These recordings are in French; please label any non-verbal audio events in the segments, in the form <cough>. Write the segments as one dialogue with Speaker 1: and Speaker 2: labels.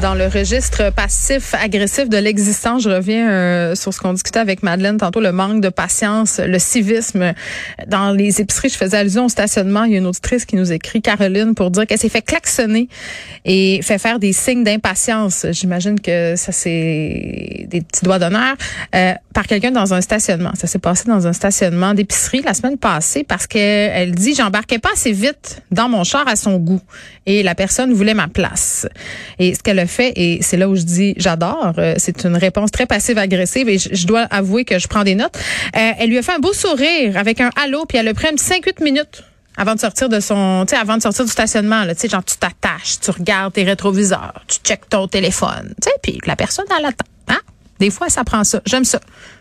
Speaker 1: Dans le registre passif-agressif de l'existence, je reviens euh, sur ce qu'on discutait avec Madeleine tantôt, le manque de patience, le civisme. Dans les épiceries, je faisais allusion au stationnement. Il y a une auditrice qui nous écrit, Caroline, pour dire qu'elle s'est fait klaxonner et fait faire des signes d'impatience. J'imagine que ça, c'est des petits doigts d'honneur euh, par quelqu'un dans un stationnement. Ça s'est passé dans un stationnement d'épicerie la semaine passée parce qu'elle dit, j'embarquais pas assez vite dans mon char à son goût et la personne voulait ma place. Et ce qu'elle a fait, et c'est là où je dis j'adore, euh, c'est une réponse très passive-agressive et je, dois avouer que je prends des notes. Euh, elle lui a fait un beau sourire avec un halo, puis elle a pris un petit 5-8 minutes avant de sortir de son, tu sais, avant de sortir du stationnement, tu sais, genre tu t'attaches, tu regardes tes rétroviseurs, tu checkes ton téléphone, tu puis la personne elle attend. Hein? Des fois, ça prend ça. J'aime ça.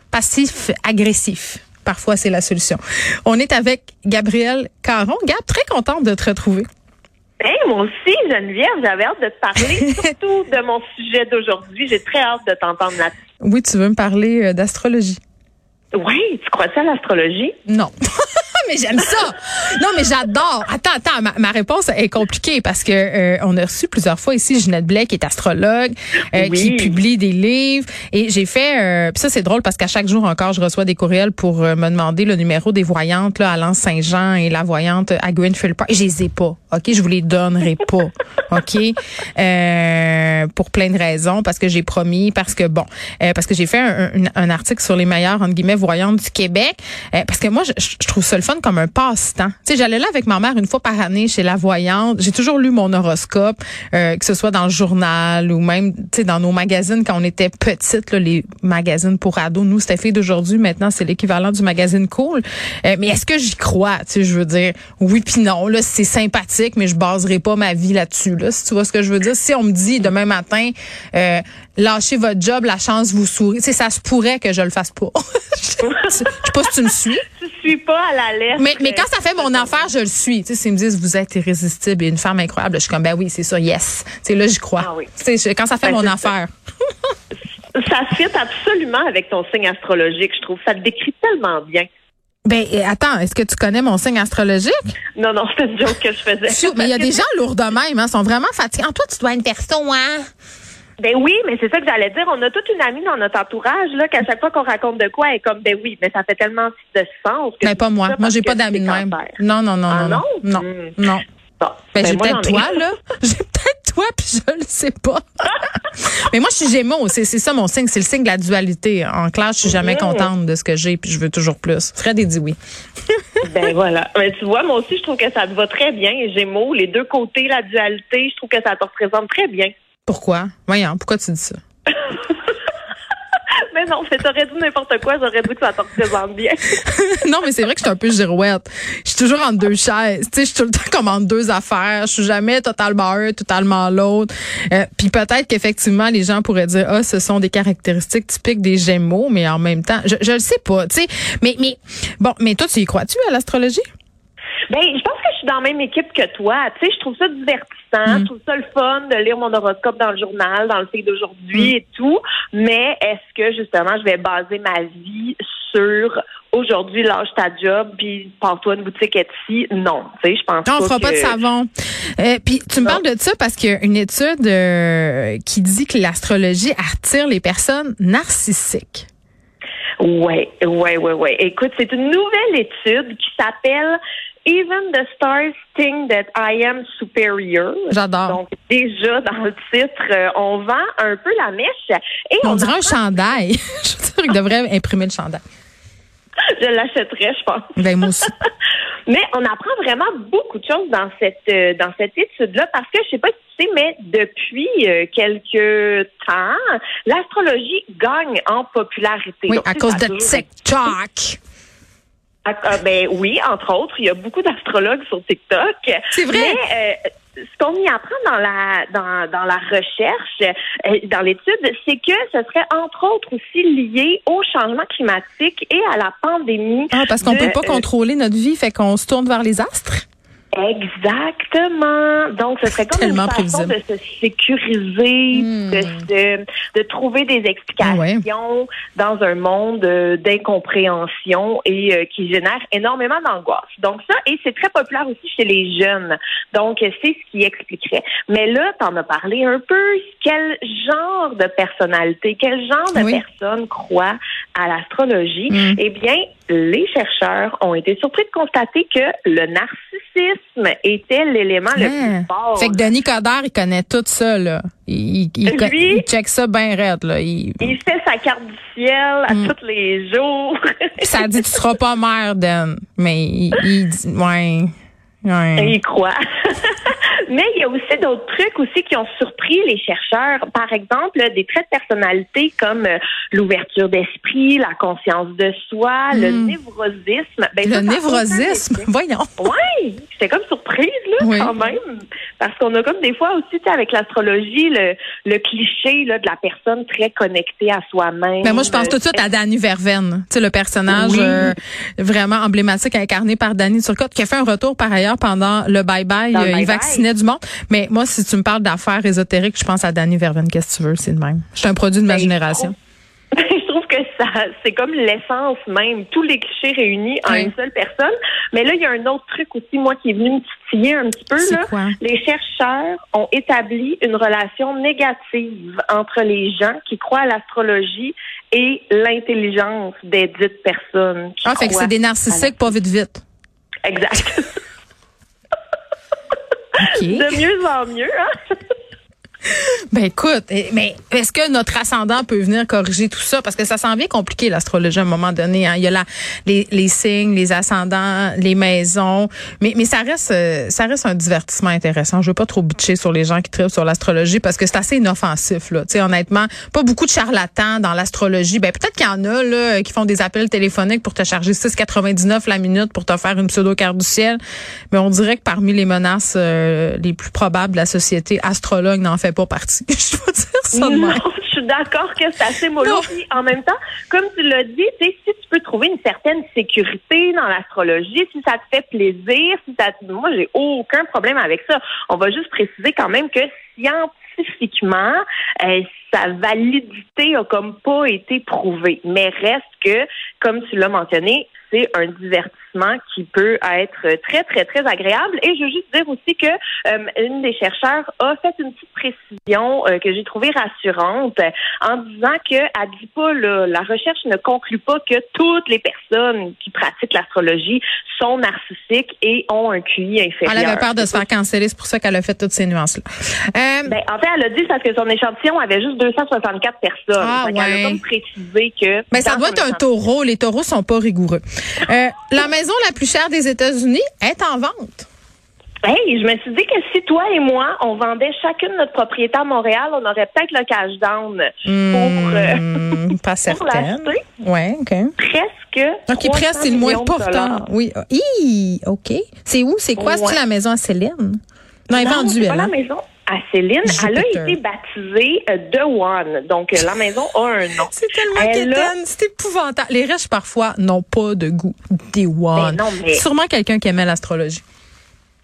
Speaker 1: Passif, agressif. Parfois, c'est la solution. On est avec Gabrielle Caron. Gab, très contente de te retrouver.
Speaker 2: Hey, moi aussi, Geneviève, j'avais hâte de te parler, <laughs> surtout de mon sujet d'aujourd'hui. J'ai très hâte de t'entendre là-dessus.
Speaker 1: Oui, tu veux me parler euh, d'astrologie.
Speaker 2: Oui, tu crois ça à l'astrologie?
Speaker 1: Non. <laughs> mais j'aime ça. Non, mais j'adore. Attends, attends, ma, ma, réponse est compliquée parce que euh, on a reçu plusieurs fois ici Ginette Blais qui est astrologue, euh,
Speaker 2: Oui.
Speaker 1: qui publie des livres et j'ai fait euh, puis ça c'est drôle parce qu'à chaque jour encore je reçois des courriels pour euh, me demander le numéro des voyantes là à Lens Saint-Jean et la voyante à Greenfield Park et je les ai pas. OK, je vous les donnerai pas. OK? Euh, pour plein de raisons parce que j'ai promis parce que bon, euh, parce que j'ai fait un, un, un article sur les meilleures entre guillemets voyantes du Québec euh, parce que moi je, je trouve ça le fun comme un passe-temps. Tu sais, j'allais là avec ma mère une fois par année chez la voyante. J'ai toujours lu mon horoscope, euh, que ce soit dans le journal ou même, tu sais, dans nos magazines quand on était petites, là, les magazines pour ados. Nous, c'était fait d'aujourd'hui. Maintenant, c'est l'équivalent du magazine Cool. Euh, mais est-ce que j'y crois? Tu sais, je veux dire, oui puis non. Là, c'est sympathique, mais je baserai pas ma vie là-dessus. Là, si tu vois ce que je veux dire. Si on me dit demain matin, euh, lâchez votre job, la chance vous sourit. Tu sais, ça se pourrait que je le fasse pas. <laughs> je sais pas si tu me suis.
Speaker 2: Suis pas à la lettre.
Speaker 1: Mais, mais quand ça fait mon affaire, je le suis. Tu sais, s'ils me disent, vous êtes irrésistible et une femme incroyable, je suis comme, ben oui, c'est ça, yes. Tu sais, là, j'y crois.
Speaker 2: Ah oui.
Speaker 1: Tu sais, je- quand ça fait
Speaker 2: Ben,
Speaker 1: mon affaire. <laughs>
Speaker 2: Ça fit absolument avec ton signe astrologique, je trouve. Ça te décrit tellement bien.
Speaker 1: Ben, attends, est-ce que tu connais mon signe astrologique?
Speaker 2: Non, non, c'était une joke que je faisais.
Speaker 1: Mais il y a des gens lourds de même, hein, sont vraiment fatigués. toi, tu dois être perso, hein?
Speaker 2: Ben oui, mais c'est ça que j'allais dire. On a toute une amie dans notre entourage, là, qu'à chaque fois qu'on raconte de quoi, elle est comme, ben oui, mais ça fait tellement de sens. Que
Speaker 1: Mais pas moi. Moi, j'ai pas d'amis de même.
Speaker 2: cancer.
Speaker 1: Non, non, non,
Speaker 2: Ah
Speaker 1: non, non,
Speaker 2: non?
Speaker 1: non,
Speaker 2: Hmm.
Speaker 1: non.
Speaker 2: Bon.
Speaker 1: Ben,
Speaker 2: Ben,
Speaker 1: j'ai peut-être toi, là. <laughs> J'ai peut-être toi, puis je le sais pas. <laughs> Mais moi, je suis Gémeaux. C'est c'est ça mon signe. C'est le signe de la dualité. En classe, je suis jamais
Speaker 2: Mhm.
Speaker 1: contente de ce que j'ai, puis je veux toujours plus. Fred dit oui. <laughs>
Speaker 2: Ben voilà. Mais tu vois, moi aussi, je trouve que ça te va très bien. Gémeaux, les deux côtés, la dualité, je trouve que ça te représente très bien.
Speaker 1: Pourquoi? Voyons, pourquoi tu dis ça? <laughs>
Speaker 2: Mais non, mais t'aurais dit n'importe quoi, j'aurais dit que ça te représente bien. <laughs>
Speaker 1: non, mais c'est vrai que je suis un peu girouette. Je suis toujours entre deux chaises. Tu sais, je suis tout le temps comme entre deux affaires. Je suis jamais totalement un, totalement l'autre. Euh, Puis peut-être qu'effectivement, les gens pourraient dire, ah, ce sont des caractéristiques typiques des Gémeaux, mais en même temps, je, je le sais pas. Tu sais, mais mais bon, mais toi, tu y crois-tu à l'astrologie?
Speaker 2: Ben, je pense que je suis dans la même équipe que toi. Tu sais, je trouve ça divertissant, je trouve ça le fun de lire mon horoscope dans le journal, dans le fait d'aujourd'hui et tout. Mais est-ce que justement, je vais baser ma vie sur aujourd'hui lâche ta job puis pars-toi une boutique Etsy? Non, tu sais, je pense
Speaker 1: Non, on
Speaker 2: pas
Speaker 1: fera
Speaker 2: que...
Speaker 1: pas de savon. Euh, Puis tu me parles de ça parce qu'il y a une étude euh, qui dit que l'astrologie attire les personnes narcissiques.
Speaker 2: Ouais, ouais, ouais, ouais. Écoute, c'est une nouvelle étude qui s'appelle Even the stars think that I am superior.
Speaker 1: J'adore.
Speaker 2: Donc déjà dans le titre, euh, on vend un peu la mèche et
Speaker 1: On
Speaker 2: on,
Speaker 1: dirait un chandail. <laughs> je veux dire, il devrait imprimer le chandail. <laughs>
Speaker 2: je l'achèterais, je pense.
Speaker 1: Ben, moi aussi. <laughs>
Speaker 2: Mais on apprend vraiment beaucoup de choses dans cette euh, dans cette étude-là parce que je sais pas si tu sais, mais depuis euh, quelques temps, l'astrologie gagne en popularité.
Speaker 1: Oui,
Speaker 2: Donc,
Speaker 1: à cause de TikTok.
Speaker 2: Ah, ben oui, entre autres, il y a beaucoup d'astrologues sur TikTok.
Speaker 1: C'est vrai?
Speaker 2: Mais euh, ce qu'on y apprend dans la dans, dans la recherche, euh, dans l'étude, c'est que ce serait entre autres aussi lié au changement climatique et à la pandémie.
Speaker 1: Ah, parce qu'on
Speaker 2: de,
Speaker 1: peut pas
Speaker 2: euh,
Speaker 1: contrôler notre vie, fait qu'on se tourne vers les astres?
Speaker 2: Exactement. Donc, ce serait comme
Speaker 1: Tellement
Speaker 2: une façon
Speaker 1: prévisible.
Speaker 2: de se sécuriser,
Speaker 1: Hmm.
Speaker 2: de, se- de trouver des explications dans un monde euh, d'incompréhension et euh, qui génère énormément d'angoisse. Donc ça, et c'est très populaire aussi chez les jeunes. Donc, c'est ce qui expliquerait. Mais là, tu en as parlé un peu. Quel genre de personnalité, quel genre de
Speaker 1: Oui.
Speaker 2: personne croit à l'astrologie?
Speaker 1: Hmm.
Speaker 2: Eh bien, les chercheurs ont été surpris de constater que le narcissisme était l'élément le
Speaker 1: Ah.
Speaker 2: plus fort.
Speaker 1: Fait que Denis Coderre, il connaît tout ça, là. Il, il,
Speaker 2: Lui?
Speaker 1: il check ça bien raide, là. Il,
Speaker 2: Il fait sa carte du ciel à
Speaker 1: Mm.
Speaker 2: tous les jours.
Speaker 1: ça dit, tu seras pas mère, Dan. Mais il, dit, ouais.
Speaker 2: Et
Speaker 1: Ouais.
Speaker 2: il croit. <laughs> Mais il y a aussi d'autres trucs aussi qui ont surpris les chercheurs. Par exemple, des traits de personnalité comme euh, l'ouverture d'esprit, la conscience de soi, le
Speaker 1: Mm.
Speaker 2: névrosisme. Ben,
Speaker 1: Le
Speaker 2: ça,
Speaker 1: névrosisme, <laughs> voyons.
Speaker 2: Oui, j'étais comme surprise là
Speaker 1: Oui.
Speaker 2: quand même, parce qu'on a comme des fois aussi, tu sais, avec l'astrologie, le, le cliché là de la personne très connectée à soi-même.
Speaker 1: Mais moi, je pense tout de suite à Danny Verven, tu sais, le personnage
Speaker 2: Oui.
Speaker 1: euh, vraiment emblématique incarné par Danny Turcotte, qui a fait un retour par ailleurs pendant le bye-bye. Euh, il vaccinait du monde. Mais moi, si tu me parles d'affaires ésotériques, je pense à Danny Verven. Qu'est-ce que tu veux? C'est le même. Je suis un produit de ma
Speaker 2: Ben,
Speaker 1: génération. <laughs>
Speaker 2: je trouve que ça, c'est comme l'essence même, tous les clichés réunis en
Speaker 1: Oui.
Speaker 2: une seule personne. Mais là, il y a un autre truc aussi, moi, qui est venu me titiller un petit peu.
Speaker 1: C'est
Speaker 2: Là.
Speaker 1: quoi?
Speaker 2: Les chercheurs ont établi une relation négative entre les gens qui croient à l'astrologie et l'intelligence des dites personnes.
Speaker 1: Ah, fait que c'est des narcissiques pas vite vite.
Speaker 2: Exact. <laughs> De mieux en mieux, hein? <laughs> <laughs>
Speaker 1: Ben écoute, eh, mais est-ce que notre ascendant peut venir corriger tout ça? Parce que ça semble bien compliqué, l'astrologie, à un moment donné. hein. Il y a la, les, les signes, les ascendants, les maisons. Mais, mais ça reste euh, ça reste un divertissement intéressant. Je veux pas trop butcher sur les gens qui tripent sur l'astrologie parce que c'est assez inoffensif. Là. Tu sais, honnêtement, pas beaucoup de charlatans dans l'astrologie. Ben peut-être qu'il y en a là, qui font des appels téléphoniques pour te charger 6,99 la minute pour te faire une pseudo-carte du ciel. Mais on dirait que parmi les menaces euh, les plus probables de la société, astrologue n'en fait pas partie. <laughs> Je veux dire ça de
Speaker 2: Non,
Speaker 1: même. <laughs>
Speaker 2: je suis d'accord que c'est assez mollo. Puis en même temps, comme tu l'as dit, tu sais, si tu peux trouver une certaine sécurité dans l'astrologie, si ça te fait plaisir, si ça te... moi j'ai aucun problème avec ça. On va juste préciser quand même que scientifiquement, euh, sa validité a comme pas été prouvée. Mais reste que, comme tu l'as mentionné, c'est un divertissement qui peut être très, très, très agréable. Et je veux juste dire aussi que euh, une des chercheurs a fait une petite précision euh, que j'ai trouvée rassurante euh, en disant que elle dit pas là, la recherche ne conclut pas que toutes les personnes qui pratiquent l'astrologie sont narcissiques et ont un QI inférieur.
Speaker 1: Elle avait peur de se faire canceller, c'est pour ça qu'elle a fait toutes ces nuances-là. Euh,
Speaker 2: Ben, en fait, elle a dit parce que son échantillon avait juste 264 personnes.
Speaker 1: Ah, ouais.
Speaker 2: a comme précisé que.
Speaker 1: Ben, ça doit être un taureau. Les taureaux sont pas rigoureux. Euh, la maison la plus chère des États-Unis est en vente.
Speaker 2: Hey, je me suis dit que si toi et moi, on vendait chacune notre propriété à Montréal, on aurait peut-être le cash down pour euh,
Speaker 1: Hmm, <laughs> pas
Speaker 2: pour
Speaker 1: certaine.
Speaker 2: l'acheter.
Speaker 1: Ouais, OK.
Speaker 2: Presque.
Speaker 1: OK,
Speaker 2: 300
Speaker 1: presque, c'est le moins important. Oui. Hi, OK. C'est où? C'est quoi?
Speaker 2: Ouais.
Speaker 1: C'est la maison à Céline? Non, elle est vendue,
Speaker 2: c'est pas
Speaker 1: elle.
Speaker 2: la
Speaker 1: hein?
Speaker 2: maison à Céline. Elle a été baptisée euh, The One. Donc, euh, la maison a un <laughs> nom.
Speaker 1: C'est tellement
Speaker 2: Elle a-
Speaker 1: quétaine, c'est épouvantable. Les riches, parfois, n'ont pas de goût. Des one.
Speaker 2: Ben non, mais-
Speaker 1: Sûrement quelqu'un qui aimait l'astrologie.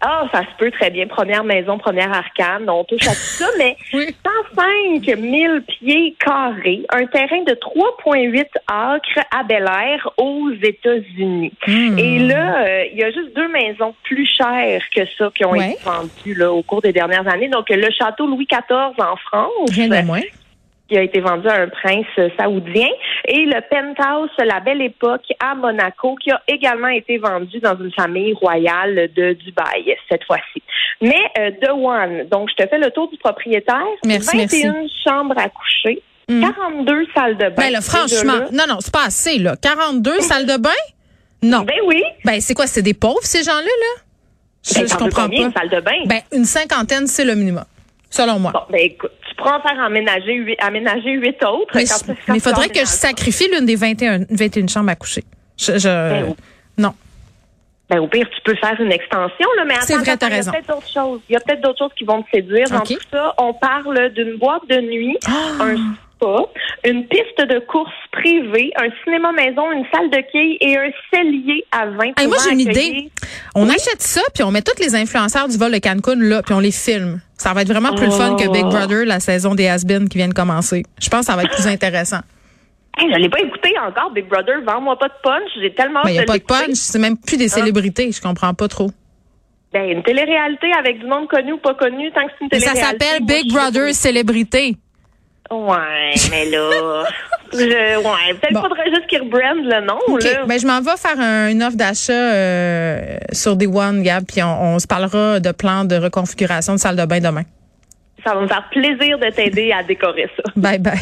Speaker 2: Ah, ça se peut très bien. Première maison, première arcane. On touche à tout ça, mais <laughs>
Speaker 1: Oui.
Speaker 2: 105 000 pieds carrés, un terrain de 3,8 acres à Bel Air aux États-Unis.
Speaker 1: Hmm.
Speaker 2: Et là, euh, il y a juste deux maisons plus chères que ça qui ont
Speaker 1: Ouais.
Speaker 2: été vendues là, au cours des dernières années. Donc, le château Louis XIV en France,
Speaker 1: Rien de moins.
Speaker 2: Qui a été vendu à un prince saoudien, et le penthouse La Belle Époque à Monaco, qui a également été vendu dans une famille royale de Dubaï cette fois-ci. Mais euh, The One, donc je te fais le tour du propriétaire.
Speaker 1: Merci,
Speaker 2: 21 chambres à coucher,
Speaker 1: Mm.
Speaker 2: 42 salles de bain.
Speaker 1: Ben là, franchement, non, non, c'est pas assez, là. 42 <laughs> salles de bain? Non.
Speaker 2: Ben oui.
Speaker 1: Ben, c'est quoi? C'est des pauvres, ces gens-là, là? Je,
Speaker 2: Ben,
Speaker 1: je comprends pas.
Speaker 2: une salle de bain?
Speaker 1: Ben, une cinquantaine, c'est le minimum. Selon moi.
Speaker 2: Bon, ben écoute, tu pourras en faire aménager huit, aménager huit autres.
Speaker 1: mais il faudrait que je sacrifie l'une des 21, 21 chambres à coucher. Je, je-
Speaker 2: Ben
Speaker 1: non.
Speaker 2: Ben, au pire, tu peux faire une extension, là, mais attends,
Speaker 1: vrai,
Speaker 2: il y a peut-être d'autres choses. Il y a peut-être d'autres choses qui vont te séduire dans
Speaker 1: OK.
Speaker 2: tout ça. On parle d'une boîte de nuit,
Speaker 1: Ah!
Speaker 2: un spa, une piste de course privée, un cinéma maison, une salle de quilles et un cellier à vin.
Speaker 1: Hey, moi, j'ai une idée. On achète ça, puis on met tous les influenceurs du vol de Cancun là, puis on les filme. Ça va être vraiment plus le fun que Big
Speaker 2: Oh.
Speaker 1: Brother, la saison des has qui vient de commencer. Je pense que ça va être plus intéressant.
Speaker 2: Hey, je l'ai pas écouté encore, Big Brother. Vends-moi pas de punch. J'ai tellement
Speaker 1: il n'y a pas de punch, c'est même plus des célébrités, je comprends pas trop.
Speaker 2: Ben, une télé-réalité avec du monde connu ou pas connu, tant que c'est une
Speaker 1: Mais ça
Speaker 2: télé-réalité.
Speaker 1: s'appelle Big Brother Célébrité.
Speaker 2: Ouais, mais là, <laughs> je, ouais, peut-être
Speaker 1: Bon.
Speaker 2: faudrait juste qu'ils rebrandent le nom, là.
Speaker 1: ben je m'en vais faire un- une offre d'achat euh, sur Day One, Gab, puis on, on se parlera de plans de reconfiguration de salle de bain demain.
Speaker 2: Ça va me faire plaisir de t'aider à décorer ça.
Speaker 1: Bye bye.